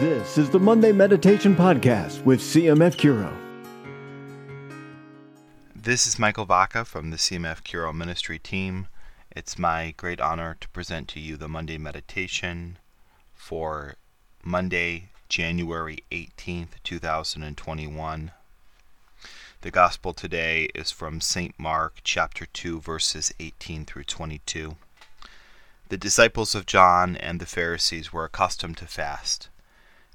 This is the Monday Meditation Podcast with CMF Curo. This is Michael Vaca from the CMF Curo Ministry team. It's my great honor to present to you the Monday Meditation for Monday, January 18th, 2021. The Gospel today is from St. Mark chapter 2, verses 18 through 22. The disciples of John and the Pharisees were accustomed to fast.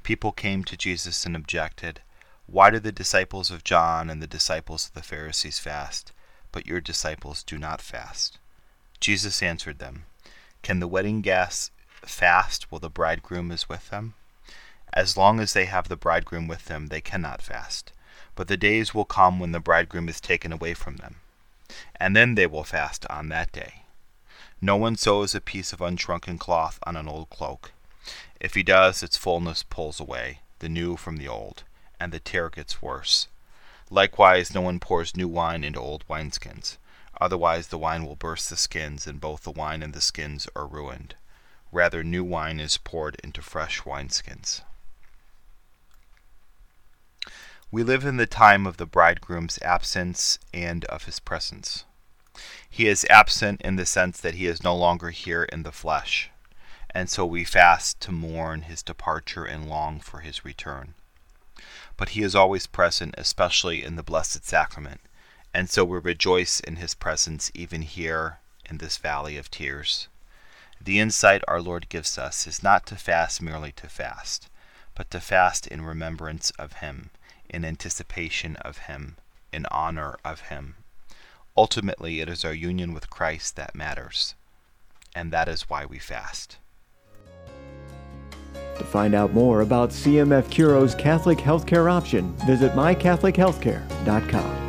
People came to Jesus and objected, Why do the disciples of John and the disciples of the Pharisees fast, but your disciples do not fast? Jesus answered them, Can the wedding guests fast while the bridegroom is with them? As long as they have the bridegroom with them, they cannot fast. But the days will come when the bridegroom is taken away from them, and then they will fast on that day. No one sews a piece of unshrunken cloth on an old cloak. If he does, its fullness pulls away the new from the old, and the tear gets worse. Likewise, no one pours new wine into old wineskins. Otherwise, the wine will burst the skins, and both the wine and the skins are ruined. Rather, new wine is poured into fresh wineskins. We live in the time of the bridegroom's absence and of his presence. He is absent in the sense that he is no longer here in the flesh, and so we fast to mourn his departure and long for his return. But he is always present, especially in the Blessed Sacrament, and so we rejoice in his presence even here in this valley of tears. The insight our Lord gives us is not to fast merely to fast, but to fast in remembrance of him in anticipation of Him, in honor of Him. Ultimately, it is our union with Christ that matters, and that is why we fast. To find out more about CMF Curo's Catholic healthcare option, visit mycatholichealthcare.com.